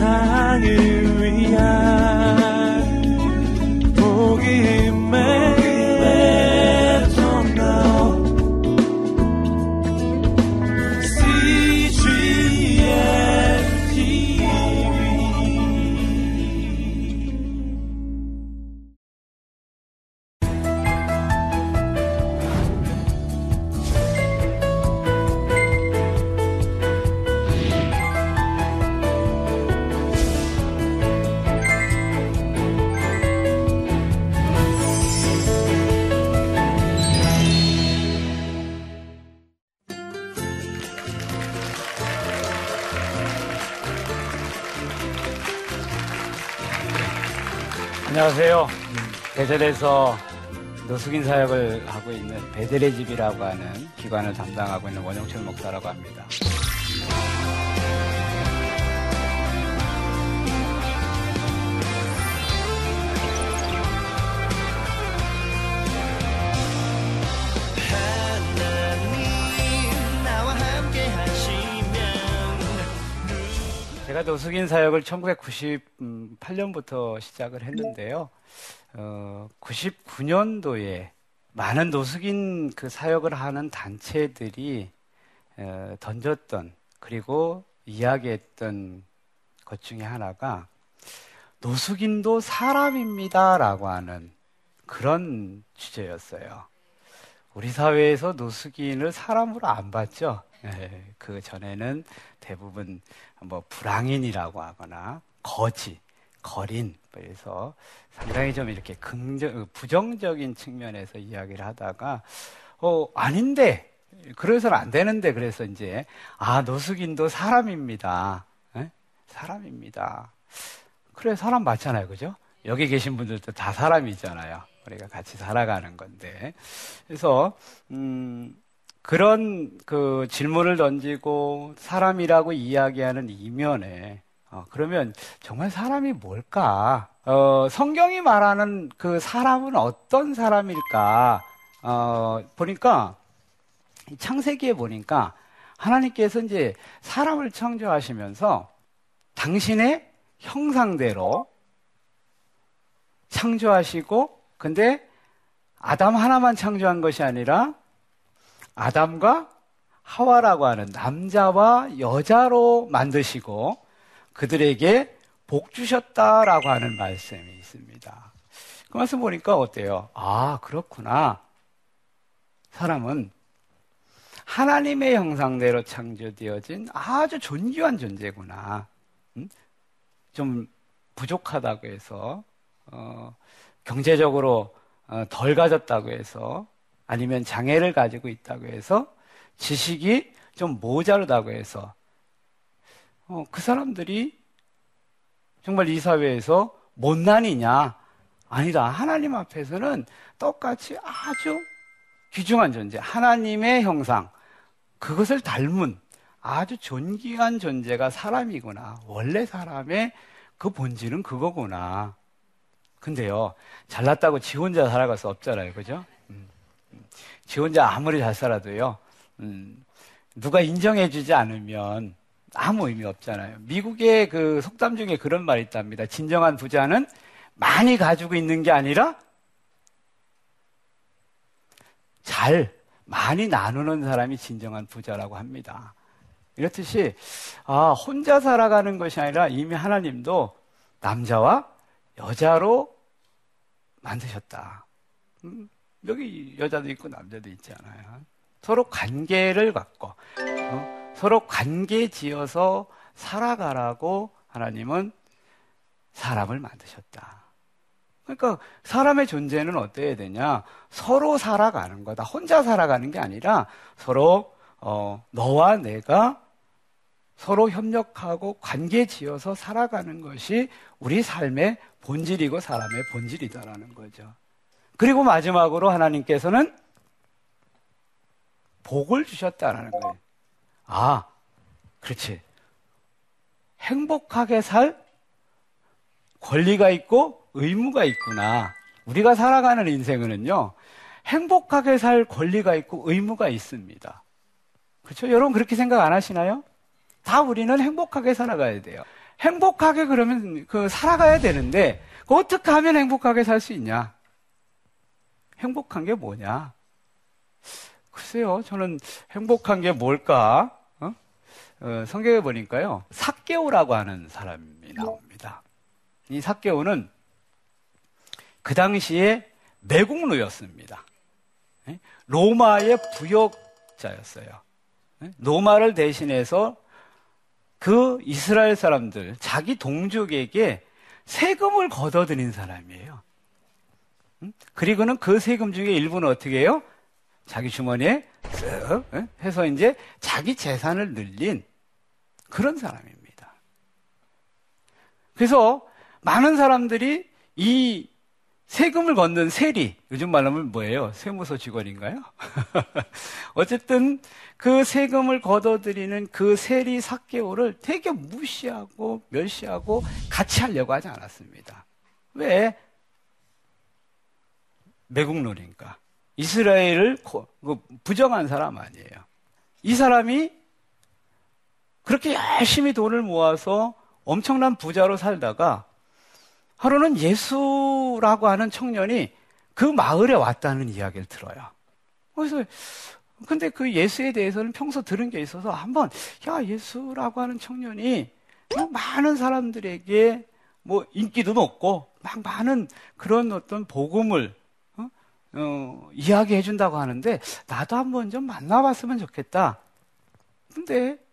세상을 베델에서 노숙인 사역을 하고 있는 베델의 집이라고 하는 기관을 담당하고 있는 원영철 목사라고 합니다. 제가 노숙인 사역을 1998년부터 시작을 했는데요. 어, 99년도에 많은 노숙인 그 사역을 하는 단체들이 어, 던졌던 그리고 이야기했던 것 중에 하나가 노숙인도 사람입니다라고 하는 그런 주제였어요. 우리 사회에서 노숙인을 사람으로 안 봤죠. 네, 그 전에는 대부분 뭐 불황인이라고 하거나 거지, 거린, 그래서 상당히 좀 이렇게 긍정, 부정적인 측면에서 이야기를 하다가 어 아닌데 그래서는 안 되는데 그래서 이제 아 노숙인도 사람입니다. 네? 사람입니다. 그래 사람 맞잖아요, 그죠? 여기 계신 분들도 다 사람이잖아요. 우리가 같이 살아가는 건데 그래서 음. 그런 그 질문을 던지고 사람이라고 이야기하는 이면에 어, 그러면 정말 사람이 뭘까? 어, 성경이 말하는 그 사람은 어떤 사람일까? 어, 보니까 창세기에 보니까 하나님께서 이제 사람을 창조하시면서 당신의 형상대로 창조하시고 근데 아담 하나만 창조한 것이 아니라 아담과 하와라고 하는 남자와 여자로 만드시고 그들에게 복 주셨다라고 하는 말씀이 있습니다. 그 말씀 보니까 어때요? 아, 그렇구나. 사람은 하나님의 형상대로 창조되어진 아주 존귀한 존재구나. 음? 좀 부족하다고 해서, 어, 경제적으로 어, 덜 가졌다고 해서 아니면 장애를 가지고 있다고 해서 지식이 좀 모자르다고 해서 어, 그 사람들이 정말 이 사회에서 못난이냐? 아니다. 하나님 앞에서는 똑같이 아주 귀중한 존재, 하나님의 형상, 그것을 닮은 아주 존귀한 존재가 사람이구나. 원래 사람의 그 본질은 그거구나. 근데요, 잘났다고 지 혼자 살아갈 수 없잖아요. 그죠? 지 혼자 아무리 잘 살아도요, 음, 누가 인정해주지 않으면 아무 의미 없잖아요. 미국의 그 속담 중에 그런 말이 있답니다. 진정한 부자는 많이 가지고 있는 게 아니라 잘, 많이 나누는 사람이 진정한 부자라고 합니다. 이렇듯이, 아, 혼자 살아가는 것이 아니라 이미 하나님도 남자와 여자로 만드셨다. 음, 여기 여자도 있고 남자도 있잖아요. 서로 관계를 갖고 어? 서로 관계 지어서 살아가라고 하나님은 사람을 만드셨다. 그러니까 사람의 존재는 어때야 되냐? 서로 살아가는 거다. 혼자 살아가는 게 아니라 서로 어, 너와 내가 서로 협력하고 관계 지어서 살아가는 것이 우리 삶의 본질이고 사람의 본질이다라는 거죠. 그리고 마지막으로 하나님께서는 복을 주셨다라는 거예요. 아, 그렇지. 행복하게 살 권리가 있고 의무가 있구나. 우리가 살아가는 인생은요, 행복하게 살 권리가 있고 의무가 있습니다. 그렇죠? 여러분 그렇게 생각 안 하시나요? 다 우리는 행복하게 살아가야 돼요. 행복하게 그러면 그 살아가야 되는데 그 어떻게 하면 행복하게 살 수 있냐? 행복한 게 뭐냐? 글쎄요, 저는 행복한 게 뭘까? 어? 어, 성경에 보니까요, 삭개오라고 하는 사람이 나옵니다. 이 삭개오는 그 당시에 매국노였습니다. 예? 로마의 부역자였어요. 예? 로마를 대신해서 그 이스라엘 사람들, 자기 동족에게 세금을 걷어들인 사람이에요. 그리고는 그 세금 중에 일부는 어떻게 해요? 자기 주머니에 쓱 해서 이제 자기 재산을 늘린 그런 사람입니다. 그래서 많은 사람들이 이 세금을 걷는 세리, 요즘 말하면 뭐예요? 세무서 직원인가요? 어쨌든 그 세금을 걷어들이는 그 세리 사개오를 되게 무시하고 멸시하고 같이 하려고 하지 않았습니다. 왜? 매국노리니까. 이스라엘을 그 부정한 사람 아니에요. 이 사람이 그렇게 열심히 돈을 모아서 엄청난 부자로 살다가 하루는 예수라고 하는 청년이 그 마을에 왔다는 이야기를 들어요. 그래서 근데 그 예수에 대해서는 평소 들은 게 있어서 한번 야 예수라고 하는 청년이 많은 사람들에게 뭐 인기도 높고 막 많은 그런 어떤 복음을 어? 어, 이야기해 준다고 하는데 나도 한번 좀 만나봤으면 좋겠다. 근데 아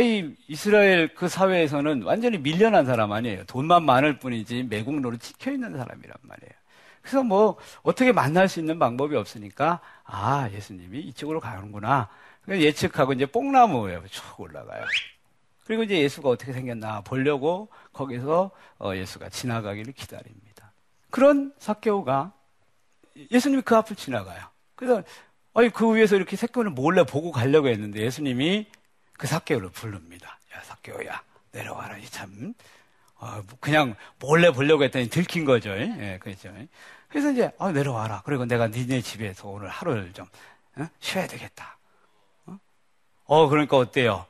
이 이스라엘 그 사회에서는 완전히 밀려난 사람 아니에요. 돈만 많을 뿐이지 매국노로 찍혀 있는 사람이란 말이에요. 그래서 뭐 어떻게 만날 수 있는 방법이 없으니까 아 예수님이 이쪽으로 가는구나. 예측하고 이제 뽕나무에 쭉 올라가요. 그리고 이제 예수가 어떻게 생겼나 보려고 거기서 어, 예수가 지나가기를 기다립니다. 그런 사케오가 예수님이 그 앞을 지나가요. 그래서 아니 그 위에서 이렇게 세권을 몰래 보고 가려고 했는데 예수님이 그 사케오를 부릅니다. 야 사케오야 내려와라 참 어, 그냥 몰래 보려고 했더니 들킨 거죠. 예, 그렇죠. 그래서 이제 아, 내려와라. 그리고 내가 니네 집에서 오늘 하루를 좀 어? 쉬어야 되겠다. 어? 어? 그러니까 어때요?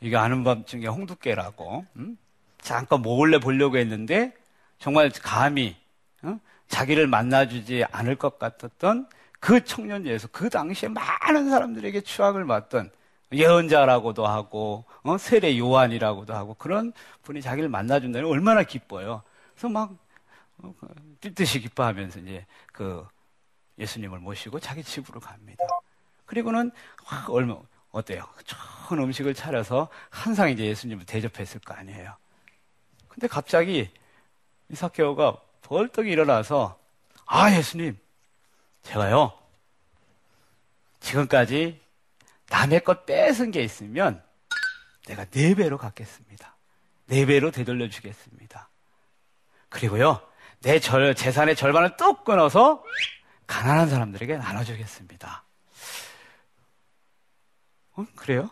이게 아는 밤 중에 홍두깨라고 음? 잠깐 몰래 보려고 했는데 정말 감히 어? 자기를 만나주지 않을 것 같았던 그 청년 예수, 그 당시에 많은 사람들에게 추악을 받던 예언자라고도 하고 어? 세례 요한이라고도 하고 그런 분이 자기를 만나준다니 얼마나 기뻐요. 그래서 막 어, 뜻듯이 기뻐하면서 이제 그 예수님을 모시고 자기 집으로 갑니다. 그리고는 확 얼마 어때요? 좋은 음식을 차려서 항상 이제 예수님을 대접했을 거 아니에요. 근데 갑자기 이사케오가 벌떡 일어나서 아 예수님 제가요 지금까지 남의 것 뺏은 게 있으면 내가 네 배로 갚겠습니다. 네 배로 되돌려 주겠습니다. 그리고요, 내 절, 재산의 절반을 뚝 끊어서 가난한 사람들에게 나눠주겠습니다. 어? 그래요?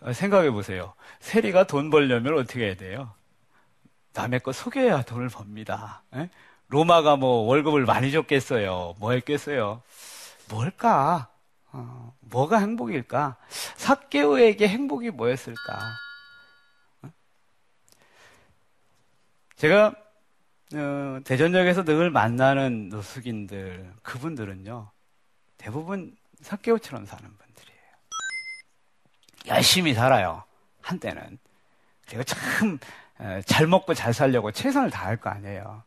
어, 생각해 보세요. 세리가 돈 벌려면 어떻게 해야 돼요? 남의 거 속여야 돈을 법니다. 에? 로마가 뭐 월급을 많이 줬겠어요? 뭐 했겠어요? 뭘까? 어, 뭐가 행복일까? 사개오에게 행복이 뭐였을까? 어? 제가 어, 대전역에서 늘 만나는 노숙인들 그분들은요 대부분 사개오처럼 사는 분들이에요. 열심히 살아요. 한때는 제가 참잘 먹고 잘 살려고 최선을 다할 거 아니에요.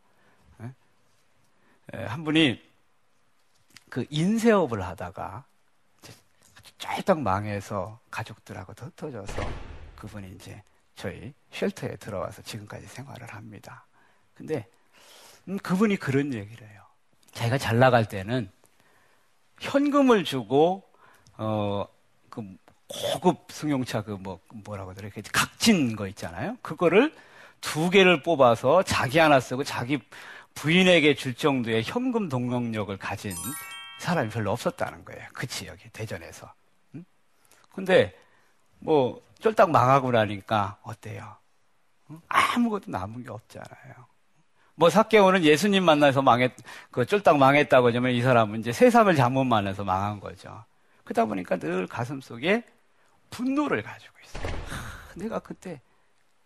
한 분이 그 인쇄업을 하다가 쫄딱 망해서 가족들하고 흩어져서 그분이 이제 저희 쉘터에 들어와서 지금까지 생활을 합니다. 근데 음, 그분이 그런 얘기를 해요. 자기가 잘 나갈 때는 현금을 주고 어 그 고급 승용차 그 뭐 뭐라고 하더라 그 각진 거 있잖아요. 그거를 두 개를 뽑아서 자기 하나 쓰고 자기 부인에게 줄 정도의 현금 동력력을 가진 사람이 별로 없었다는 거예요. 그 지역에 대전에서. 근데 뭐 쫄딱 망하고 나니까 어때요? 아무것도 남은 게 없잖아요. 뭐 사개오는 예수님 만나서 망했, 그 쫄딱 망했다고 하면 이 사람은 이제 세상을 잘못 만나서 망한 거죠. 그러다 보니까 늘 가슴 속에 분노를 가지고 있어요. 하, 내가 그때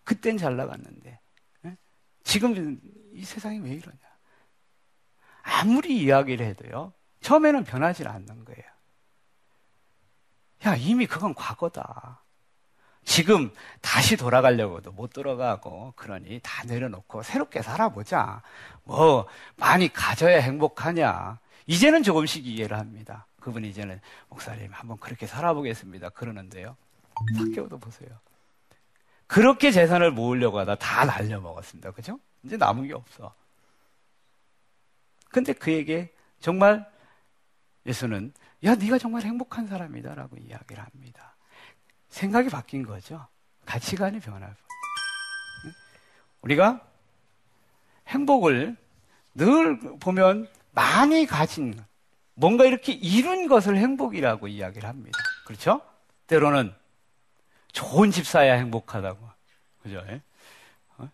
그땐 잘 나갔는데. 예? 지금 이 세상이 왜 이러냐. 아무리 이야기를 해도요. 처음에는 변하지 않는 거예요. 야, 이미 그건 과거다. 지금 다시 돌아가려고도 못 돌아가고 그러니 다 내려놓고 새롭게 살아보자. 뭐 많이 가져야 행복하냐. 이제는 조금씩 이해를 합니다. 그분이 이제는 목사님 한번 그렇게 살아보겠습니다. 그러는데요. 사개오도 보세요. 그렇게 재산을 모으려고 하다 다 날려먹었습니다. 그죠? 이제 남은 게 없어. 근데 그에게 정말 예수는 야 네가 정말 행복한 사람이다라고 이야기를 합니다. 생각이 바뀐 거죠. 가치관이 뿐. 우리가 행복을 늘 보면 많이 가진 뭔가 이렇게 이룬 것을 행복이라고 이야기를 합니다. 그렇죠? 때로는 좋은 집 사야 행복하다고. 그죠? 예? 어?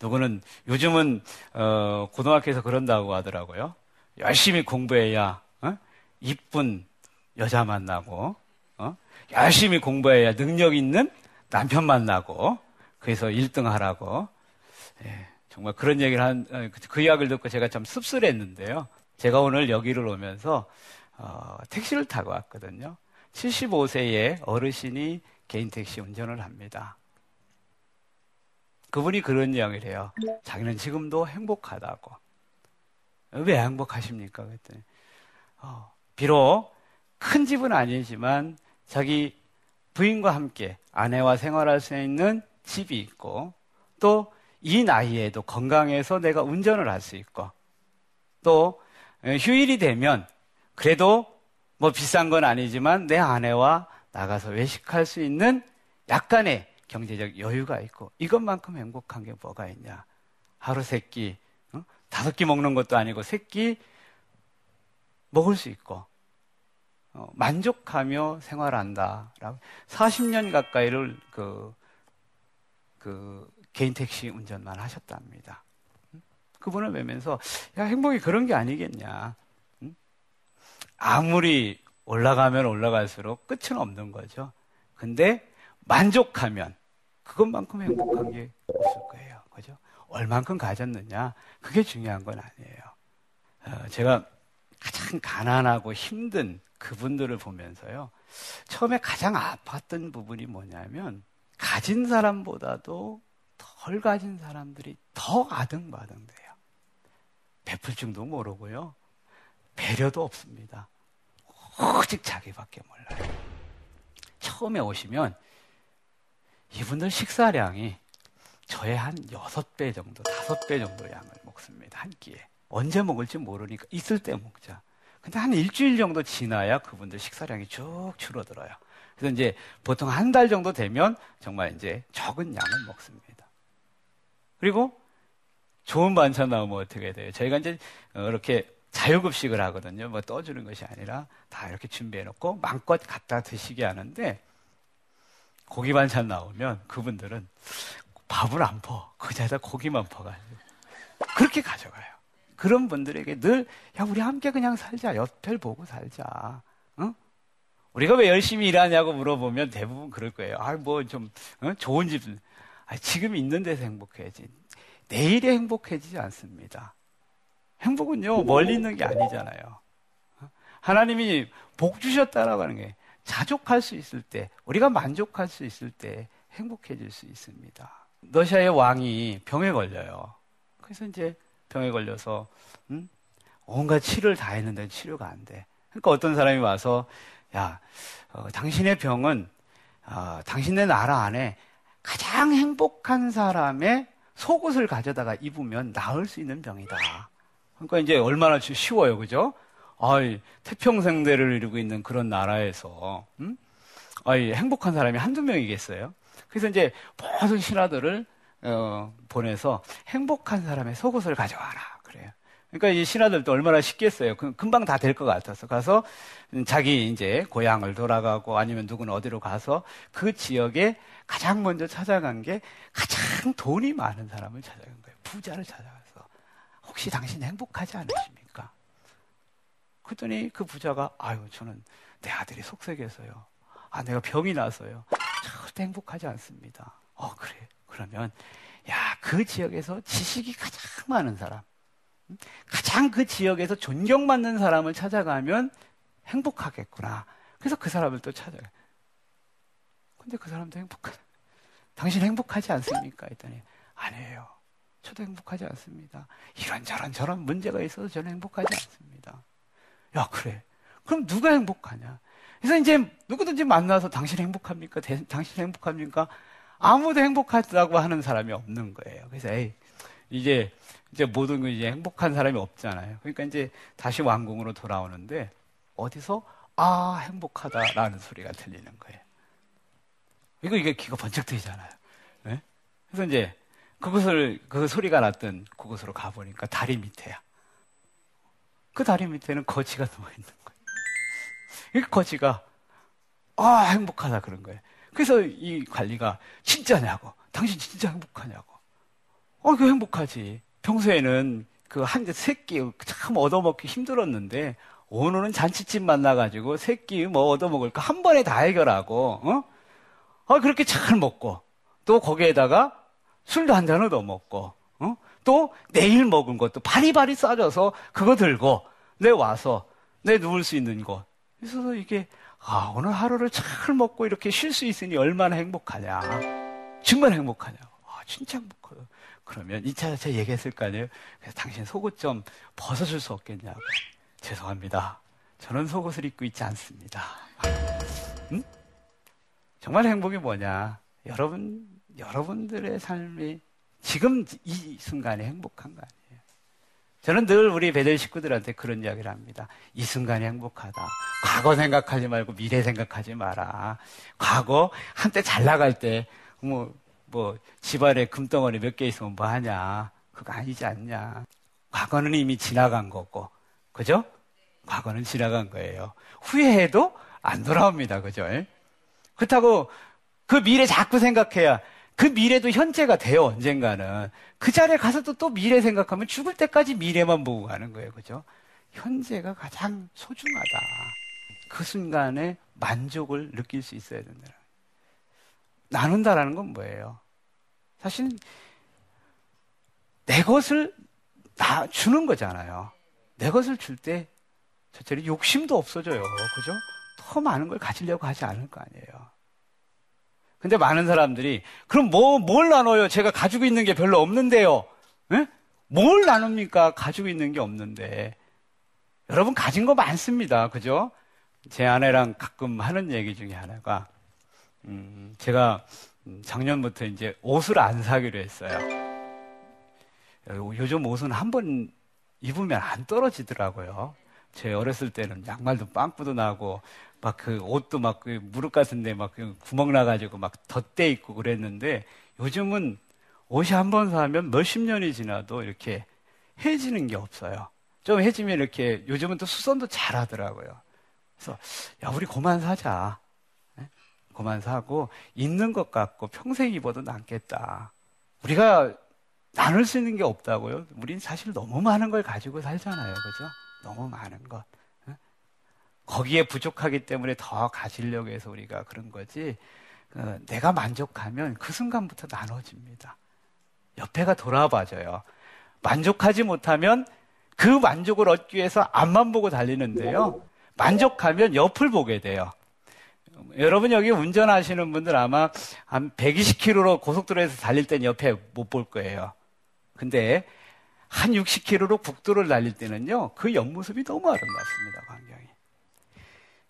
누구는 요즘은 어, 고등학교에서 그런다고 하더라고요. 열심히 공부해야 어? 이쁜 여자 만나고 어? 열심히 공부해야 능력 있는 남편 만나고 그래서 1등 하라고 예, 정말 그런 얘기를 한, 어, 그, 그 이야기를 듣고 제가 참 씁쓸했는데요. 제가 오늘 여기를 오면서 어, 택시를 타고 왔거든요. 75세의 어르신이 개인 택시 운전을 합니다. 그분이 그런 이야기를 해요. 자기는 지금도 행복하다고. 왜 행복하십니까? 그랬더니, 어, 비록 큰 집은 아니지만 자기 부인과 함께 아내와 생활할 수 있는 집이 있고 또 이 나이에도 건강해서 내가 운전을 할 수 있고 또 휴일이 되면 그래도 뭐 비싼 건 아니지만 내 아내와 나가서 외식할 수 있는 약간의 경제적 여유가 있고 이것만큼 행복한 게 뭐가 있냐. 하루 세 끼, 어? 다섯 끼 먹는 것도 아니고 세 끼 먹을 수 있고 어, 만족하며 생활한다. 라고 40년 가까이를 그, 그 개인 택시 운전만 하셨답니다. 그분을 뵈면서 야 행복이 그런 게 아니겠냐. 아무리 올라가면 올라갈수록 끝은 없는 거죠. 근데 만족하면 그것만큼 행복한 게 없을 거예요. 그죠? 얼만큼 가졌느냐? 그게 중요한 건 아니에요. 어, 제가 가장 가난하고 힘든 그분들을 보면서요. 처음에 가장 아팠던 부분이 뭐냐면 가진 사람보다도 덜 가진 사람들이 더 아등바등돼요. 베풀 줄도 모르고요. 배려도 없습니다. 오직 자기밖에 몰라요. 처음에 오시면 이분들 식사량이 저의 한 여섯 배 정도, 다섯 배 정도 양을 먹습니다. 한 끼에. 언제 먹을지 모르니까 있을 때 먹자. 근데 한 일주일 정도 지나야 그분들 식사량이 쭉 줄어들어요. 그래서 이제 보통 한 달 정도 되면 정말 이제 적은 양을 먹습니다. 그리고 좋은 반찬 나오면 어떻게 돼요? 저희가 이제 이렇게 자유급식을 하거든요. 뭐 떠주는 것이 아니라 다 이렇게 준비해놓고 마음껏 갖다 드시게 하는데 고기 반찬 나오면 그분들은 밥을 안 퍼. 그 자리에다 고기만 퍼가지고. 그렇게 가져가요. 그런 분들에게 늘, 야, 우리 함께 그냥 살자. 옆을 보고 살자. 어? 우리가 왜 열심히 일하냐고 물어보면 대부분 그럴 거예요. 아, 뭐 좀, 어? 좋은 집. 아, 지금 있는 데서 행복해야지. 내일에 행복해지지 않습니다. 행복은요, 멀리 있는 게 아니잖아요. 하나님이 복 주셨다라고 하는 게 자족할 수 있을 때, 우리가 만족할 수 있을 때 행복해질 수 있습니다. 러시아의 왕이 병에 걸려요. 그래서 이제 병에 걸려서, 음? 온갖 치료를 다 했는데 치료가 안 돼. 그러니까 어떤 사람이 와서, 야, 어, 당신의 병은, 어, 당신네 나라 안에 가장 행복한 사람의 속옷을 가져다가 입으면 나을 수 있는 병이다. 그러니까 이제 얼마나 쉬워요, 그죠? 아이, 태평생대를 이루고 있는 그런 나라에서, 음? 아이, 행복한 사람이 한두 명이겠어요? 그래서 이제 모든 신하들을, 어, 보내서 행복한 사람의 속옷을 가져와라. 그래요. 그러니까 이 신하들도 얼마나 쉽겠어요. 금방 다 될 것 같아서 가서 자기 이제 고향을 돌아가고 아니면 누구는 어디로 가서 그 지역에 가장 먼저 찾아간 게 가장 돈이 많은 사람을 찾아간 거예요. 부자를 찾아가서 혹시 당신 행복하지 않으십니까? 그랬더니 그 부자가 아유 저는 내 아들이 속색해서요. 아 내가 병이 나서요. 절대 행복하지 않습니다. 어 그래 그러면 야, 그 지역에서 지식이 가장 많은 사람, 가장 그 지역에서 존경받는 사람을 찾아가면 행복하겠구나. 그래서 그 사람을 또 찾아가. 근데 그 사람도 행복하다. 당신 행복하지 않습니까? 했더니 아니에요. 저도 행복하지 않습니다. 이런저런 저런 문제가 있어서 저는 행복하지 않습니다. 야, 그래. 그럼 누가 행복하냐? 그래서 이제 누구든지 만나서 당신 행복합니까? 대, 당신 행복합니까? 아무도 행복하다고 하는 사람이 없는 거예요. 그래서 에이, 이제 이제 모든 거 이제 행복한 사람이 없잖아요. 그러니까 이제 다시 왕궁으로 돌아오는데 어디서 아 행복하다라는 소리가 들리는 거예요. 이거 이게 귀가 번쩍 뜨이잖아요. 네? 그래서 이제 그것을 그 소리가 났던 그곳으로 가보니까 다리 밑에야. 그 다리 밑에는 거지가 누워 있는 거예요. 이 거지가 아 행복하다 그런 거예요. 그래서 이 관리가 진짜냐고, 당신 진짜 행복하냐고. 어, 그 행복하지. 평소에는 그 한 새끼 참 얻어먹기 힘들었는데 오늘은 잔치집 만나가지고 새끼 뭐 얻어먹을 거한 번에 다 해결하고, 어? 어, 그렇게 잘 먹고, 또 거기에다가 술도 한 잔을 더 먹고, 어? 또 내일 먹은 것도 바리바리 싸줘서 그거 들고, 내 와서, 내 누울 수 있는 곳. 그래서 이게, 아, 오늘 하루를 잘 먹고 이렇게 쉴 수 있으니 얼마나 행복하냐. 정말 행복하냐. 아, 진짜 행복하다. 그러면 2차 제가 얘기했을 거 아니에요? 그래서 당신 속옷 좀 벗어줄 수 없겠냐고. 죄송합니다. 저는 속옷을 입고 있지 않습니다. 응? 정말 행복이 뭐냐? 여러분, 여러분들의 삶이 지금 이 순간에 행복한 거 아니에요? 저는 늘 우리 배들 식구들한테 그런 이야기를 합니다. 이 순간이 행복하다. 과거 생각하지 말고 미래 생각하지 마라. 과거 한때 잘 나갈 때, 뭐, 뭐, 집안에 금덩어리 몇 개 있으면 뭐 하냐. 그거 아니지 않냐. 과거는 이미 지나간 거고. 그죠? 과거는 지나간 거예요. 후회해도 안 돌아옵니다. 그죠? 그렇다고 그 미래 자꾸 생각해야 그 미래도 현재가 돼요, 언젠가는. 그 자리에 가서도 또 미래 생각하면 죽을 때까지 미래만 보고 가는 거예요, 그죠? 현재가 가장 소중하다. 그 순간에 만족을 느낄 수 있어야 된다. 나눈다라는 건 뭐예요? 사실 내 것을 나 주는 거잖아요. 내 것을 줄 때 저처럼 욕심도 없어져요. 그죠? 더 많은 걸 가지려고 하지 않을 거 아니에요. 근데 많은 사람들이 그럼 뭐 뭘 나눠요? 제가 가지고 있는 게 별로 없는데요. 에? 뭘 나눕니까? 가지고 있는 게 없는데. 여러분 가진 거 많습니다. 그죠? 제 아내랑 가끔 하는 얘기 중에 하나가 음, 제가 작년부터 이제 옷을 안 사기로 했어요. 요즘 옷은 한 번 입으면 안 떨어지더라고요. 제 어렸을 때는 양말도 빵꾸도 나고 막 그 옷도 막 그 무릎 같은데 막 그 구멍 나가지고 막 덧대 있고 그랬는데 요즘은 옷이 한 번 사면 몇십 년이 지나도 이렇게 해지는 게 없어요. 좀 해지면 이렇게 요즘은 또 수선도 잘 하더라고요. 그래서 야 우리 그만 사자. 네? 그만 사고 있는 것 같고 평생 입어도 남겠다. 우리가 나눌 수 있는 게 없다고요. 우린 사실 너무 많은 걸 가지고 살잖아요. 그죠? 너무 많은 것. 거기에 부족하기 때문에 더 가지려고 해서 우리가 그런 거지. 어, 내가 만족하면 그 순간부터 나눠집니다. 옆에가 돌아봐줘요. 만족하지 못하면 그 만족을 얻기 위해서 앞만 보고 달리는데요. 만족하면 옆을 보게 돼요. 여러분 여기 운전하시는 분들 아마 한 120km로 고속도로에서 달릴 땐 옆에 못 볼 거예요. 근데 한 60km로 국도를 달릴 때는요, 그 옆모습이 너무 아름답습니다, 광경이.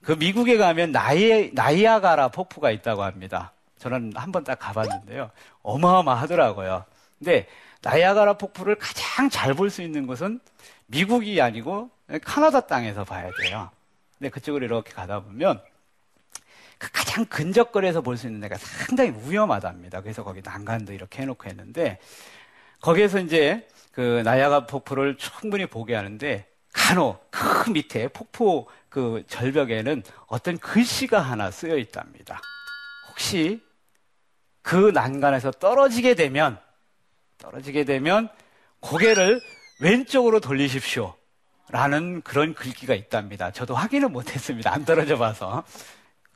그 미국에 가면 나이, 나이아가라 폭포가 있다고 합니다. 저는 한 번 딱 가봤는데요. 어마어마하더라고요. 근데 나이아가라 폭포를 가장 잘 볼 수 있는 곳은 미국이 아니고 카나다 땅에서 봐야 돼요. 근데 그쪽으로 이렇게 가다 보면 그 가장 근접거리에서 볼 수 있는 데가 상당히 위험하답니다. 그래서 거기 난간도 이렇게 해놓고 했는데 거기에서 이제 그 나야가 폭포를 충분히 보게 하는데 간혹 그 밑에 폭포 그 절벽에는 어떤 글씨가 하나 쓰여 있답니다. 혹시 그 난간에서 떨어지게 되면 떨어지게 되면 고개를 왼쪽으로 돌리십시오. 라는 그런 글귀가 있답니다. 저도 확인을 못했습니다. 안 떨어져 봐서.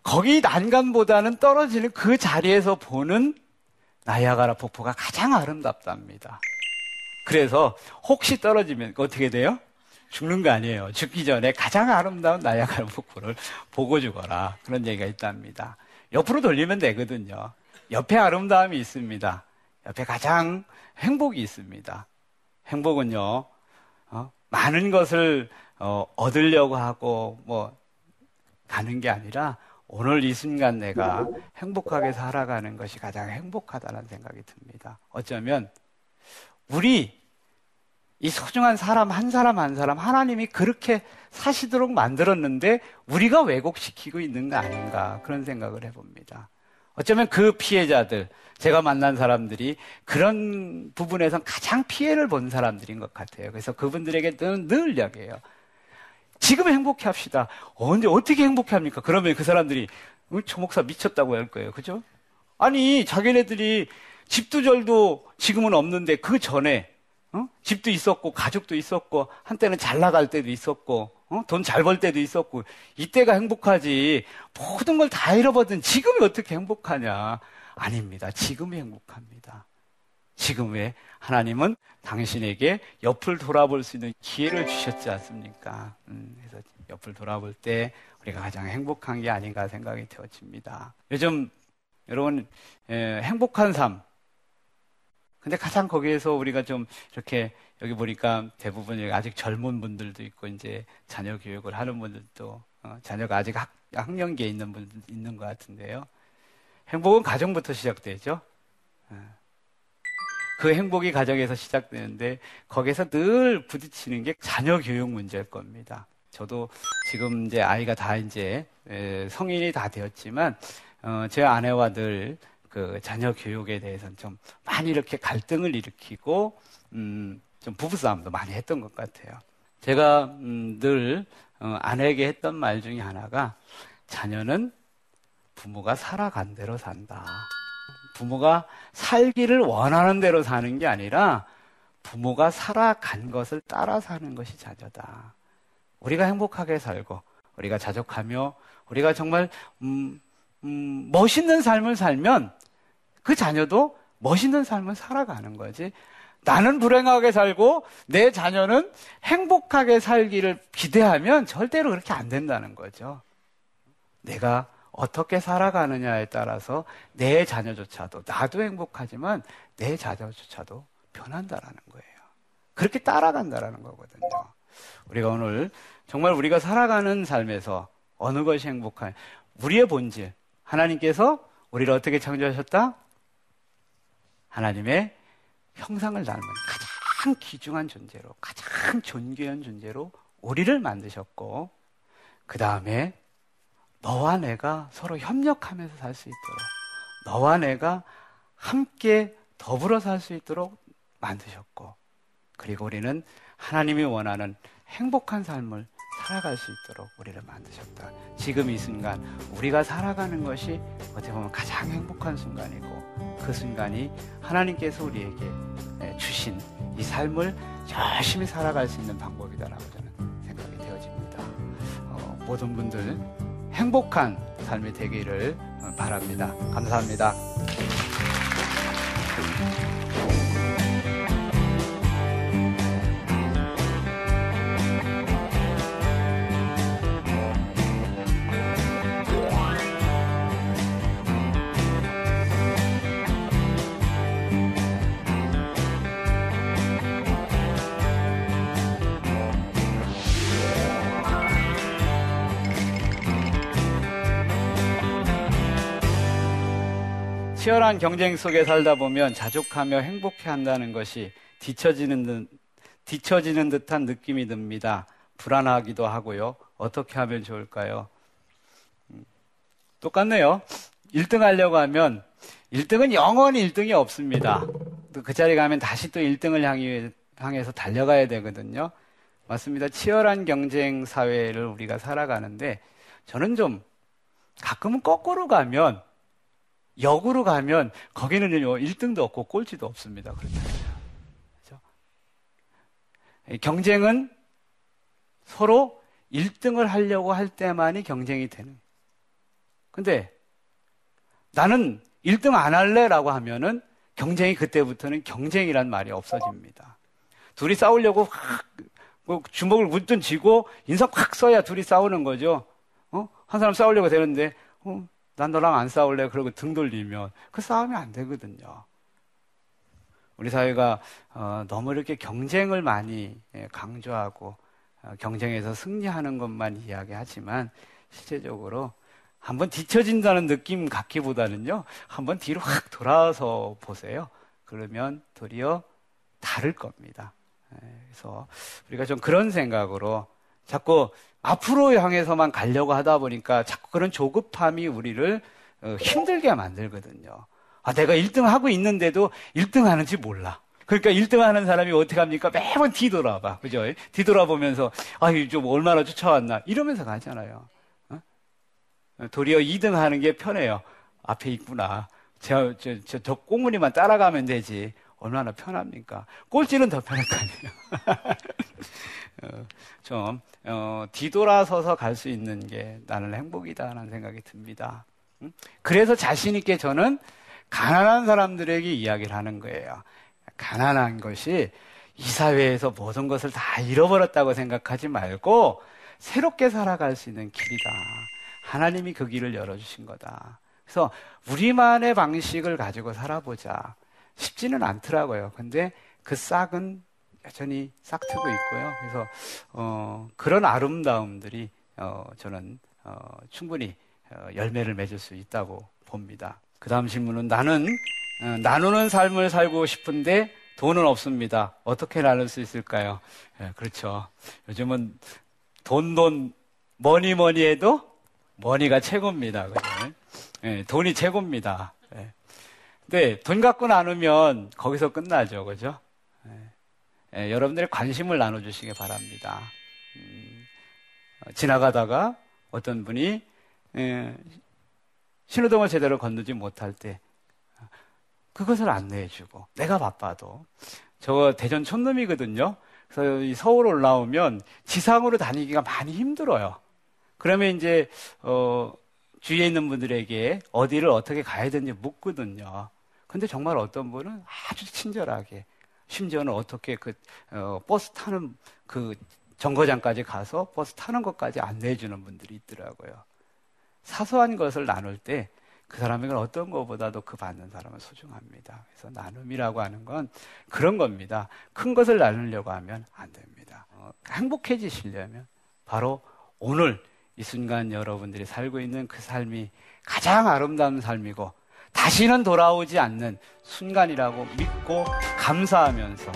거기 난간보다는 떨어지는 그 자리에서 보는 나이아가라 폭포가 가장 아름답답니다. 그래서 혹시 떨어지면 어떻게 돼요? 죽는 거 아니에요. 죽기 전에 가장 아름다운 나이아가라 폭포를 보고 죽어라. 그런 얘기가 있답니다. 옆으로 돌리면 되거든요. 옆에 아름다움이 있습니다. 옆에 가장 행복이 있습니다. 행복은요, 어, 많은 것을 어, 얻으려고 하고 뭐 가는 게 아니라 오늘 이 순간 내가 행복하게 살아가는 것이 가장 행복하다는 생각이 듭니다. 어쩌면 우리 이 소중한 사람 한 사람 한 사람 하나님이 그렇게 사시도록 만들었는데 우리가 왜곡시키고 있는 거 아닌가 그런 생각을 해봅니다. 어쩌면 그 피해자들, 제가 만난 사람들이 그런 부분에서 가장 피해를 본 사람들인 것 같아요. 그래서 그분들에게 늘, 늘 이야기해요. 지금 행복해 합시다. 언제, 어떻게 행복해 합니까? 그러면 그 사람들이, 어, 초목사 미쳤다고 할 거예요. 그죠? 아니, 자기네들이 집도 절도 지금은 없는데 그 전에, 어? 집도 있었고, 가족도 있었고, 한때는 잘 나갈 때도 있었고, 어? 돈 잘 벌 때도 있었고, 이때가 행복하지. 모든 걸 다 잃어버린 지금이 어떻게 행복하냐. 아닙니다. 지금이 행복합니다. 지금에 하나님은 당신에게 옆을 돌아볼 수 있는 기회를 주셨지 않습니까? 음, 그래서 옆을 돌아볼 때 우리가 가장 행복한 게 아닌가 생각이 되어집니다. 요즘 여러분 에, 행복한 삶. 근데 가장 거기에서 우리가 좀 이렇게 여기 보니까 대부분 아직 젊은 분들도 있고 이제 자녀 교육을 하는 분들도 어, 자녀가 아직 학, 학년기에 있는 분들 있는 것 같은데요. 행복은 가정부터 시작되죠. 어. 그 행복이 가정에서 시작되는데 거기서 늘 부딪히는 게 자녀 교육 문제일 겁니다. 저도 지금 이제 아이가 다 이제 성인이 다 되었지만 어, 제 아내와 늘 그 자녀 교육에 대해서는 좀 많이 이렇게 갈등을 일으키고 음, 좀 부부싸움도 많이 했던 것 같아요. 제가 음, 늘 어, 아내에게 했던 말 중에 하나가 자녀는 부모가 살아간 대로 산다. 부모가 살기를 원하는 대로 사는 게 아니라 부모가 살아간 것을 따라 사는 것이 자녀다. 우리가 행복하게 살고 우리가 자족하며 우리가 정말 음, 음, 멋있는 삶을 살면 그 자녀도 멋있는 삶을 살아가는 거지. 나는 불행하게 살고 내 자녀는 행복하게 살기를 기대하면 절대로 그렇게 안 된다는 거죠. 내가 어떻게 살아가느냐에 따라서 내 자녀조차도 나도 행복하지만 내 자녀조차도 변한다라는 거예요. 그렇게 따라간다라는 거거든요. 우리가 오늘 정말 우리가 살아가는 삶에서 어느 것이 행복한 우리의 본질 하나님께서 우리를 어떻게 창조하셨다? 하나님의 형상을 닮은 가장 귀중한 존재로, 가장 존귀한 존재로 우리를 만드셨고, 그 다음에 너와 내가 서로 협력하면서 살 수 있도록, 너와 내가 함께 더불어 살 수 있도록 만드셨고, 그리고 우리는 하나님이 원하는 행복한 삶을 살아갈 수 있도록 우리를 만드셨다. 지금 이 순간 우리가 살아가는 것이 어떻게 보면 가장 행복한 순간이고 그 순간이 하나님께서 우리에게 네, 주신 이 삶을 열심히 살아갈 수 있는 방법이다라고 저는 생각이 되어집니다. 어, 모든 분들 행복한 삶이 되기를 바랍니다. 감사합니다. 치열한 경쟁 속에 살다 보면 자족하며 행복해 한다는 것이 뒤처지는 듯, 뒤처지는 듯한 느낌이 듭니다. 불안하기도 하고요. 어떻게 하면 좋을까요? 음, 똑같네요. 1등 하려고 하면 1등은 영원히 1등이 없습니다. 그 자리에 가면 다시 또 1등을 향해, 향해서 달려가야 되거든요. 맞습니다. 치열한 경쟁 사회를 우리가 살아가는데 저는 좀 가끔은 거꾸로 가면 역으로 가면 거기는요 1등도 없고 꼴찌도 없습니다. 그렇죠? 경쟁은 서로 1등을 하려고 할 때만이 경쟁이 되는. 근데 나는 1등 안 할래라고 하면은 경쟁이 그때부터는 경쟁이란 말이 없어집니다. 둘이 싸우려고 확, 뭐 주먹을 문든 쥐고 인상 확 써야 둘이 싸우는 거죠. 어? 한 사람 싸우려고 되는데, 어? 난 너랑 안 싸울래. 그러고 등 돌리면 그 싸움이 안 되거든요. 우리 사회가 어, 너무 이렇게 경쟁을 많이 예, 강조하고 어, 경쟁에서 승리하는 것만 이야기하지만 실제적으로 한번 뒤처진다는 느낌 갖기보다는요, 한번 뒤로 확 돌아서 보세요. 그러면 도리어 다를 겁니다. 예, 그래서 우리가 좀 그런 생각으로 자꾸 앞으로 향해서만 가려고 하다 보니까 자꾸 그런 조급함이 우리를 어, 힘들게 만들거든요. 아, 내가 1등 하고 있는데도 1등 하는지 몰라. 그러니까 1등 하는 사람이 어떻게 합니까? 매번 뒤돌아봐. 그죠? 뒤돌아보면서, 아, 좀 얼마나 쫓아왔나. 이러면서 가잖아요. 어? 도리어 2등 하는 게 편해요. 앞에 있구나. 저, 저, 저, 저 꽁무니만 따라가면 되지. 얼마나 편합니까? 꼴찌는 더 편할 거 아니에요. 어, 좀 어, 뒤돌아서서 갈 수 있는 게 나는 행복이다라는 생각이 듭니다. 그래서 자신 있게 저는 가난한 사람들에게 이야기를 하는 거예요. 가난한 것이 이 사회에서 모든 것을 다 잃어버렸다고 생각하지 말고 새롭게 살아갈 수 있는 길이다. 하나님이 그 길을 열어주신 거다. 그래서 우리만의 방식을 가지고 살아보자. 쉽지는 않더라고요. 근데 그 싹은 여전히 싹트고 있고요. 그래서 어, 그런 아름다움들이 어, 저는 어, 충분히 어, 열매를 맺을 수 있다고 봅니다. 그 다음 질문은 나는 어, 나누는 삶을 살고 싶은데 돈은 없습니다. 어떻게 나눌 수 있을까요? 예, 그렇죠. 요즘은 돈, 돈, 뭐니, 뭐니 해도 money가 최고입니다. 그죠? 예, 돈이 최고입니다. 예. 근데 돈 갖고 나누면 거기서 끝나죠. 그죠? 예, 여러분들의 관심을 나눠주시기 바랍니다. 음, 어, 지나가다가 어떤 분이 예, 신호등을 제대로 건너지 못할 때 그것을 안내해주고 내가 바빠도 저 대전 촌놈이거든요. 그래서 서울 올라오면 지상으로 다니기가 많이 힘들어요. 그러면 이제 어, 주위에 있는 분들에게 어디를 어떻게 가야 되는지 묻거든요. 근데 정말 어떤 분은 아주 친절하게 심지어는 어떻게 그 어, 버스 타는 그 정거장까지 가서 버스 타는 것까지 안내해 주는 분들이 있더라고요. 사소한 것을 나눌 때 그 사람에게는 어떤 것보다도 그 받는 사람은 소중합니다. 그래서 나눔이라고 하는 건 그런 겁니다. 큰 것을 나누려고 하면 안 됩니다. 어, 행복해지시려면 바로 오늘 이 순간 여러분들이 살고 있는 그 삶이 가장 아름다운 삶이고 다시는 돌아오지 않는 순간이라고 믿고 감사하면서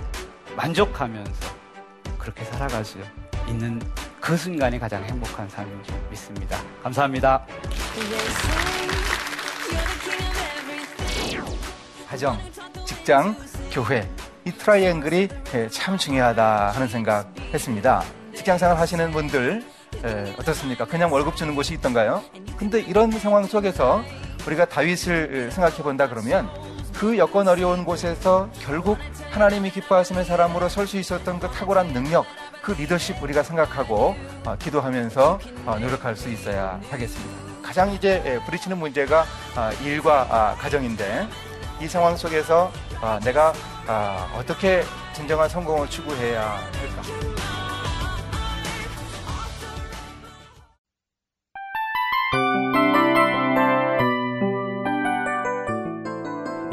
만족하면서 그렇게 살아갈 수 있는 그 순간이 가장 행복한 삶인 줄 믿습니다. 감사합니다. 가정, 직장, 교회 이 트라이앵글이 참 중요하다 하는 생각 했습니다. 직장생활 하시는 분들 어떻습니까? 그냥 월급 주는 곳이 있던가요? 근데 이런 상황 속에서 우리가 다윗을 생각해 본다 그러면 그 여건 어려운 곳에서 결국 하나님이 기뻐하시는 사람으로 설 수 있었던 그 탁월한 능력, 그 리더십 우리가 생각하고 어, 기도하면서 어, 노력할 수 있어야 하겠습니다. 가장 이제 예, 부딪히는 문제가 아, 일과 아, 가정인데 이 상황 속에서 아, 내가 어떻게 진정한 성공을 추구해야 할까?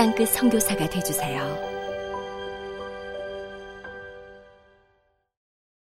땅끝 성교사가 되주세요